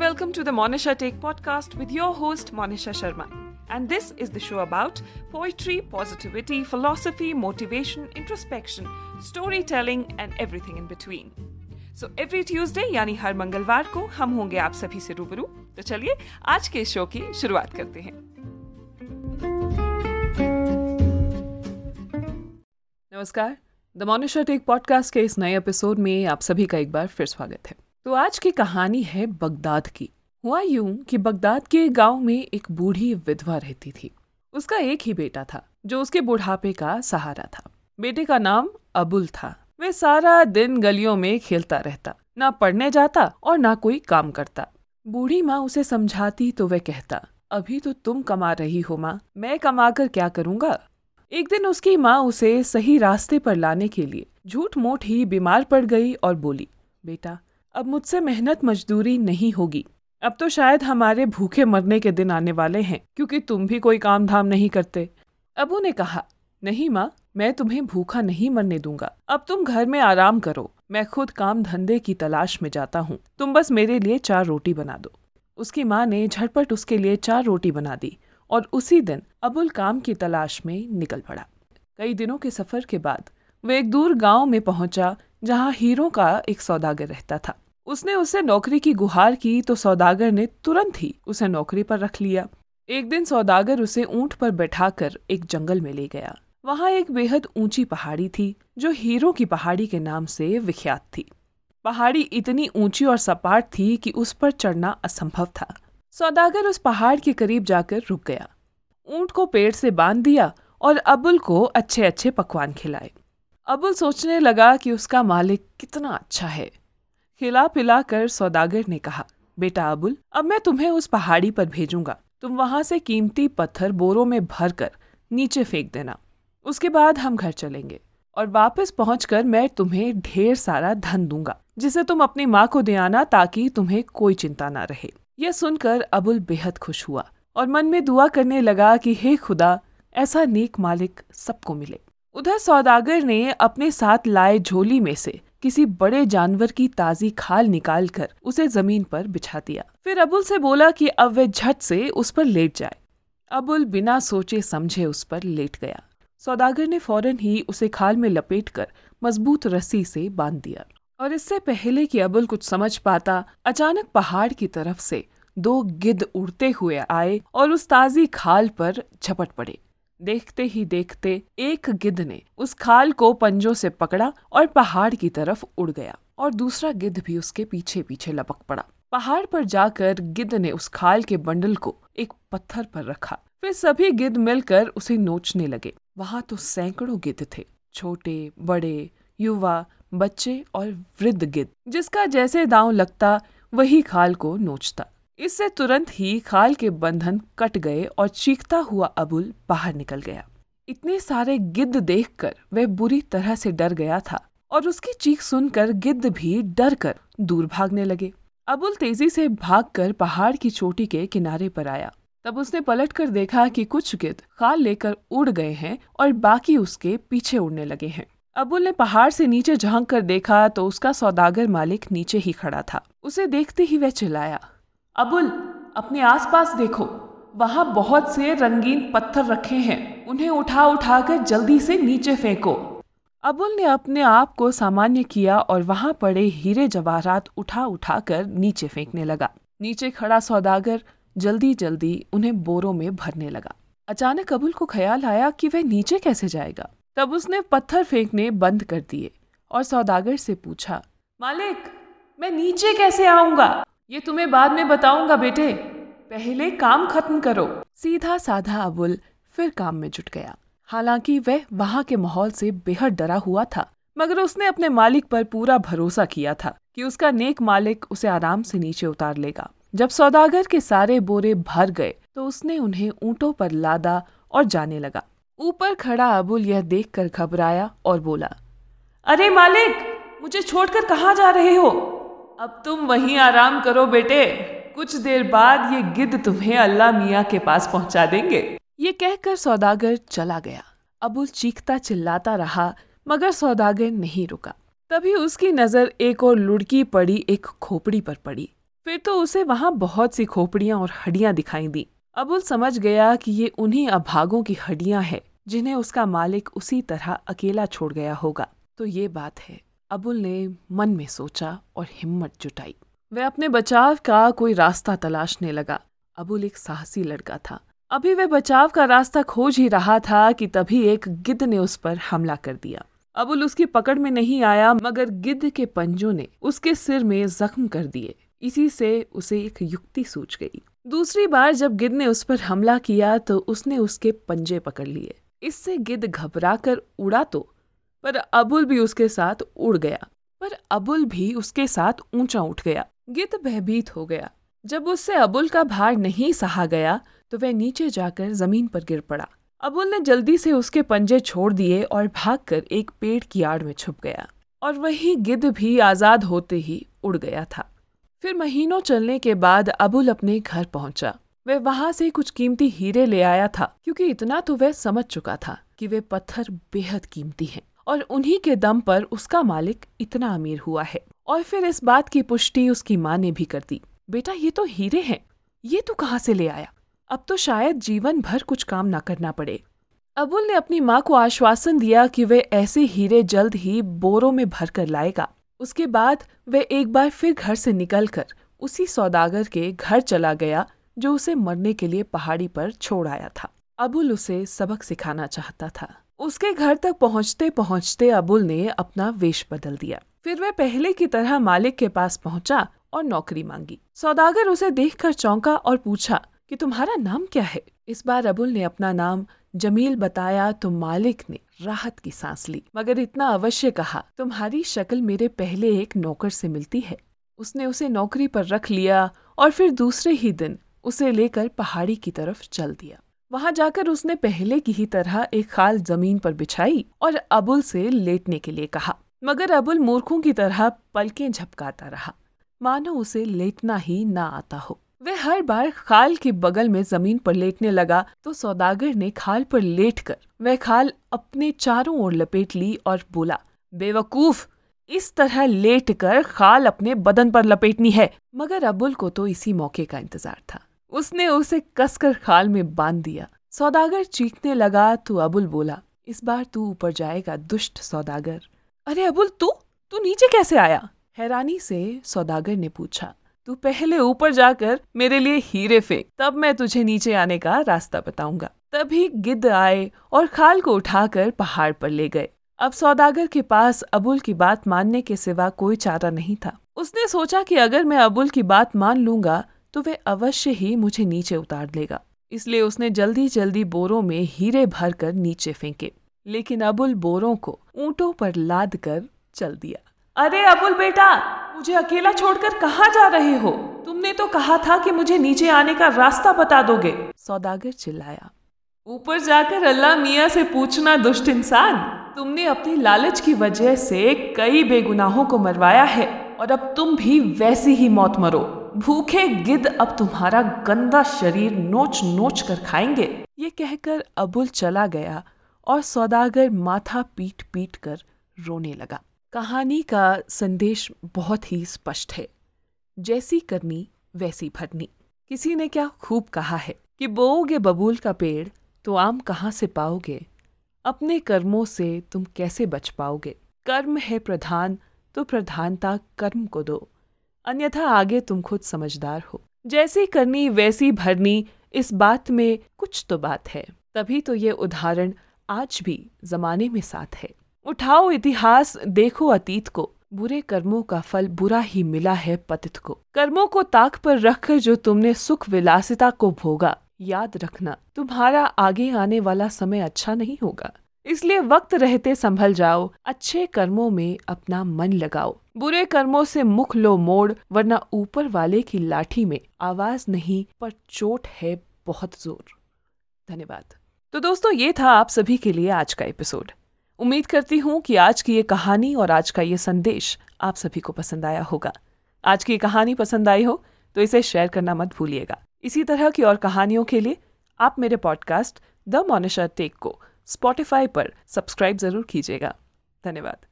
welcome to the Monisha Take podcast with your host Monisha Sharma. And this is the show about poetry, positivity, philosophy, motivation, introspection, storytelling and everything in between. So every Tuesday यानी हर मंगलवार को हम होंगे आप सभी से रूबरू तो चलिए आज के शो की शुरुआत करते हैं नमस्कार द मोनिशा टेक पॉडकास्ट के इस नए एपिसोड में आप सभी का एक बार फिर स्वागत है तो आज की कहानी है बगदाद की। हुआ यूँ कि बगदाद के गाँव में एक बूढ़ी विधवा रहती थी। उसका एक ही बेटा था, जो उसके बुढ़ापे का सहारा था। बेटे का नाम अबुल था। वे सारा दिन गलियों में खेलता रहता, ना पढ़ने जाता और ना कोई काम करता। बूढ़ी माँ उसे समझाती तो वह कहता, अभी तो तुम कमा रही हो माँ, मैं कमा कर क्या करूँगा? एक दिन उसकी माँ उसे सही रास्ते पर लाने के लिए झूठ मूठ ही बीमार पड़ गई और बोली, बेटा अब मुझसे मेहनत मजदूरी नहीं होगी। अब तो शायद हमारे भूखे मरने के दिन आने वाले हैं, क्योंकि तुम भी कोई काम धाम नहीं करते। अबू ने कहा, नहीं माँ, मैं तुम्हें भूखा नहीं मरने दूँगा। अब तुम घर में आराम करो। मैं खुद काम धंधे की तलाश में जाता हूँ। तुम बस मेरे लिए चार रोटी बना दो। उसकी माँ ने झटपट उसके लिए चार रोटी बना दी और उसी दिन अबुल काम की तलाश में निकल पड़ा। कई दिनों के सफ़र के बाद वह एक दूर गाँव में पहुँचा, जहाँ हीरो का एक सौदागर रहता था। उसने उसे नौकरी की गुहार की तो सौदागर ने तुरंत ही उसे नौकरी पर रख लिया। एक दिन सौदागर उसे ऊँट पर बैठाकर एक जंगल में ले गया। वहाँ एक बेहद ऊँची पहाड़ी थी, जो हीरो की पहाड़ी के नाम से विख्यात थी। पहाड़ी इतनी ऊँची और सपाट थी कि उस पर चढ़ना असंभव था। सौदागर उस पहाड़ के करीब जाकर रुक गया। ऊँट को पेड़ से बाँध दिया और अबुल को अच्छे अच्छे पकवान खिलाए। अबुल सोचने लगा कि उसका मालिक कितना अच्छा है। खिला पिला कर सौदागर ने कहा, बेटा अबुल, अब मैं तुम्हें उस पहाड़ी पर भेजूँगा। तुम वहाँ से कीमती पत्थर बोरों में भर कर नीचे फेंक देना। उसके बाद हम घर चलेंगे और वापस पहुंचकर मैं तुम्हें ढेर सारा धन दूँगा, जिसे तुम अपनी माँ को दे आना ताकि तुम्हें कोई चिंता ना रहे। यह सुनकर अबुल बेहद खुश हुआ और मन में दुआ करने लगा कि, हे खुदा, ऐसा नेक मालिक सबको मिले। उधर सौदागर ने अपने साथ लाए झोली में से किसी बड़े जानवर की ताजी खाल निकालकर उसे ज़मीन पर बिछा दिया। फिर अबुल से बोला कि अब वह झट से उस पर लेट जाए। अबुल बिना सोचे समझे उस पर लेट गया। सौदागर ने फ़ौरन ही उसे खाल में लपेटकर मज़बूत रस्सी से बाँध दिया। और इससे पहले कि अबुल कुछ समझ पाता, अचानक पहाड़ की तरफ़ से दो गिद्ध उड़ते हुए आए और उस ताजी खाल पर झपट पड़े। देखते ही देखते एक गिद्ध ने उस खाल को पंजों से पकड़ा और पहाड़ की तरफ़ उड़ गया और दूसरा गिद्ध भी उसके पीछे पीछे लपक पड़ा। पहाड़ पर जाकर गिद्ध ने उस खाल के बंडल को एक पत्थर पर रखा। फिर सभी गिद्ध मिलकर उसे नोचने लगे। वहाँ तो सैकड़ों गिद्ध थे, छोटे, बड़े, युवा, बच्चे और वृद्ध गिद्ध। जिसका जैसे दांव लगता, वही खाल को नोचता। इससे तुरंत ही खाल के बंधन कट गए और चीखता हुआ अबुल बाहर निकल गया। इतने सारे गिद्ध देखकर वह बुरी तरह से डर गया था और उसकी चीख सुनकर गिद्ध भी डर कर दूर भागने लगे। अबुल तेज़ी से भागकर पहाड़ की चोटी के किनारे पर आया। तब उसने पलट कर देखा कि कुछ गिद्ध खाल लेकर उड़ गए हैं और बाकी उसके पीछे उड़ने लगे हैं। अबुल ने पहाड़ से नीचे झाँक कर देखा तो उसका सौदागर मालिक नीचे ही खड़ा था। उसे देखते ही वह चिल्लाया अबुल, अपने आसपास देखो। वहाँ बहुत से रंगीन पत्थर रखे हैं। उन्हें उठा उठाकर जल्दी से नीचे फेंको। अबुल ने अपने आप को सामान्य किया और वहाँ पड़े हीरे जवाहरात उठा उठाकर नीचे फेंकने लगा। नीचे खड़ा सौदागर जल्दी जल्दी उन्हें बोरों में भरने लगा। अचानक अबुल को ख्याल आया कि वह नीचे कैसे जाएगा। तब उसने पत्थर फेंकने बंद कर दिए और सौदागर से पूछा, मालिक, मैं नीचे कैसे आऊँगा? ये तुम्हें बाद में बताऊँगा बेटे। पहले काम खत्म करो। सीधा साधा अबुल फिर काम में जुट गया। हालाँकि वह वहाँ के माहौल से बेहद डरा हुआ था, मगर उसने अपने मालिक पर पूरा भरोसा किया था कि उसका नेक मालिक उसे आराम से नीचे उतार लेगा। जब सौदागर के सारे बोरे भर गए तो उसने उन्हें ऊँटों पर लादा और जाने लगा। ऊपर खड़ा अबुल यह देखकर घबराया और बोला, अरे मालिक, मुझे छोड़कर कहाँ जा रहे हो? अब तुम वहीं आराम करो बेटे। कुछ देर बाद ये गिद्ध तुम्हें अल्लाह मियाँ के पास पहुँचा देंगे। ये कहकर सौदागर चला गया। अबुल चीखता चिल्लाता रहा, मगर सौदागर नहीं रुका। तभी उसकी नज़र एक और लुढ़की पड़ी एक खोपड़ी पर पड़ी। फिर तो उसे वहाँ बहुत सी खोपड़ियाँ और हड्डियाँ दिखाई दी। अबुल समझ गया कि ये उन्हीं अभागों की हड्डियाँ हैं, जिन्हें उसका मालिक उसी तरह अकेला छोड़ गया होगा। तो ये बात है। अबुल ने मन में सोचा और हिम्मत जुटाई। वह अपने बचाव का कोई रास्ता तलाशने लगा। अबुल एक साहसी लड़का था। अभी वह बचाव का रास्ता खोज ही रहा था कि तभी एक गिद्ध ने उस पर हमला कर दिया। अबुल उसकी पकड़ में नहीं आया, मगर गिद्ध के पंजों ने उसके सिर में जख्म कर दिए। इसी से उसे एक युक्ति सूझ गई। दूसरी बार जब गिद्ध ने उस पर हमला किया तो उसने उसके पंजे पकड़ लिए। इससे गिद्ध घबरा कर उड़ा तो पर अबुल भी उसके साथ उड़ गया। पर अबुल भी उसके साथ ऊँचा उठ गया। गिद्ध भयभीत हो गया। जब उससे अबुल का भार नहीं सहा गया तो वह नीचे जाकर ज़मीन पर गिर पड़ा। अबुल ने जल्दी से उसके पंजे छोड़ दिए और भागकर एक पेड़ की आड़ में छुप गया। और वही गिद्ध भी आज़ाद होते ही उड़ गया था। फिर महीनों चलने के बाद अबुल अपने घर पहुँचा। वह वहाँ से कुछ कीमती हीरे ले आया था, क्योंकि इतना तो वह समझ चुका था कि वे पत्थर बेहद कीमती हैं। और उन्हीं के दम पर उसका मालिक इतना अमीर हुआ है। और फिर इस बात की पुष्टि उसकी माँ ने भी कर दी। बेटा, ये तो हीरे हैं। ये तू कहाँ से ले आया? अब तो शायद जीवन भर कुछ काम ना करना पड़े। अबुल ने अपनी माँ को आश्वासन दिया कि वे ऐसे हीरे जल्द ही बोरों में भर कर लाएगा। उसके बाद वह एक बार फिर घर से निकलकर उसी सौदागर के घर चला गया, जो उसे मरने के लिए पहाड़ी पर छोड़ आया था। अबुल उसे सबक सिखाना चाहता था। उसके घर तक पहुँचते पहुँचते अबुल ने अपना वेश बदल दिया। फिर वह पहले की तरह मालिक के पास पहुँचा और नौकरी मांगी। सौदागर उसे देखकर चौंका और पूछा कि तुम्हारा नाम क्या है? इस बार अबुल ने अपना नाम जमील बताया तो मालिक ने राहत की सांस ली। मगर इतना अवश्य कहा, तुम्हारी शक्ल मेरे पहले एक नौकर से मिलती है। उसने उसे नौकरी पर रख लिया और फिर दूसरे ही दिन उसे लेकर पहाड़ी की तरफ़ चल दिया। वहाँ जाकर उसने पहले की ही तरह एक खाल ज़मीन पर बिछाई और अबुल से लेटने के लिए कहा। मगर अबुल मूर्खों की तरह पलकें झपकाता रहा। मानो उसे लेटना ही ना आता हो। वह हर बार खाल के बगल में ज़मीन पर लेटने लगा तो सौदागर ने खाल पर लेटकर वह खाल अपने चारों ओर लपेट ली और बोला, बेवकूफ़, इस तरह लेटकर खाल अपने बदन पर लपेटनी है। मगर अबुल को तो इसी मौके का इंतज़ार था। उसने उसे कसकर खाल में बाँध दिया। सौदागर चीखने लगा तो अबुल बोला, इस बार तू ऊपर जाएगा, दुष्ट सौदागर। अरे अबुल, तू? तू नीचे कैसे आया? हैरानी से सौदागर ने पूछा। तू पहले ऊपर जाकर मेरे लिए हीरे फेंक, तब मैं तुझे नीचे आने का रास्ता बताऊँगा। तभी गिद्ध आए और खाल को उठाकर पहाड़ पर ले गए। अब सौदागर के पास अबुल की बात मानने के सिवा कोई चारा नहीं था। उसने सोचा कि अगर मैं अबुल की बात मान लूँगा तो वह अवश्य ही मुझे नीचे उतार लेगा। इसलिए उसने जल्दी जल्दी बोरों में हीरे भर कर नीचे फेंके, लेकिन अबुल बोरों को ऊंटों पर लाद कर चल दिया। अरे अबुल बेटा, मुझे अकेला छोड़कर कहाँ जा रहे हो? तुमने तो कहा था कि मुझे नीचे आने का रास्ता बता दोगे। सौदागर चिल्लाया। ऊपर जाकर अल्लाह मियाँ से पूछना, दुष्ट इंसान। तुमने अपनी लालच की वजह से कई बेगुनाहों को मरवाया है, और अब तुम भी वैसी ही मौत मरो। भूखे गिद्ध अब तुम्हारा गंदा शरीर नोच नोच कर खाएँगे। ये कहकर अबुल चला गया और सौदागर माथा पीट पीट कर रोने लगा। कहानी का संदेश बहुत ही स्पष्ट है। जैसी करनी, वैसी भरनी। किसी ने क्या खूब कहा है कि बोओगे बबूल का पेड़ तो आम कहाँ से पाओगे? अपने कर्मों से तुम कैसे बच पाओगे? कर्म है प्रधान तो प्रधानता कर्म को दो। अन्यथा आगे तुम खुद समझदार हो। जैसी करनी, वैसी भरनी, इस बात में कुछ तो बात है। तभी तो ये उदाहरण आज भी जमाने में साथ है। उठाओ इतिहास, देखो अतीत को। बुरे कर्मों का फल बुरा ही मिला है पतित को। कर्मों को ताक पर रखकर जो तुमने सुख विलासिता को भोगा, याद रखना, तुम्हारा आगे आने वाला समय अच्छा नहीं होगा। इसलिए वक्त रहते संभल जाओ, अच्छे कर्मों में अपना मन लगाओ। बुरे कर्मों से मुख लो मोड़, वरना ऊपर वाले की लाठी में आवाज़ नहीं, पर चोट है बहुत ज़ोर। धन्यवाद। तो दोस्तों, ये था आप सभी के लिए आज का एपिसोड। उम्मीद करती हूँ कि आज की ये कहानी और आज का ये संदेश आप सभी को पसंद आया होगा। आज की कहानी पसंद आई हो तो इसे शेयर करना मत भूलिएगा। इसी तरह की और कहानियों के लिए आप मेरे पॉडकास्ट द मोनिशर टेक को स्पॉटिफाई पर सब्सक्राइब ज़रूर कीजिएगा। धन्यवाद।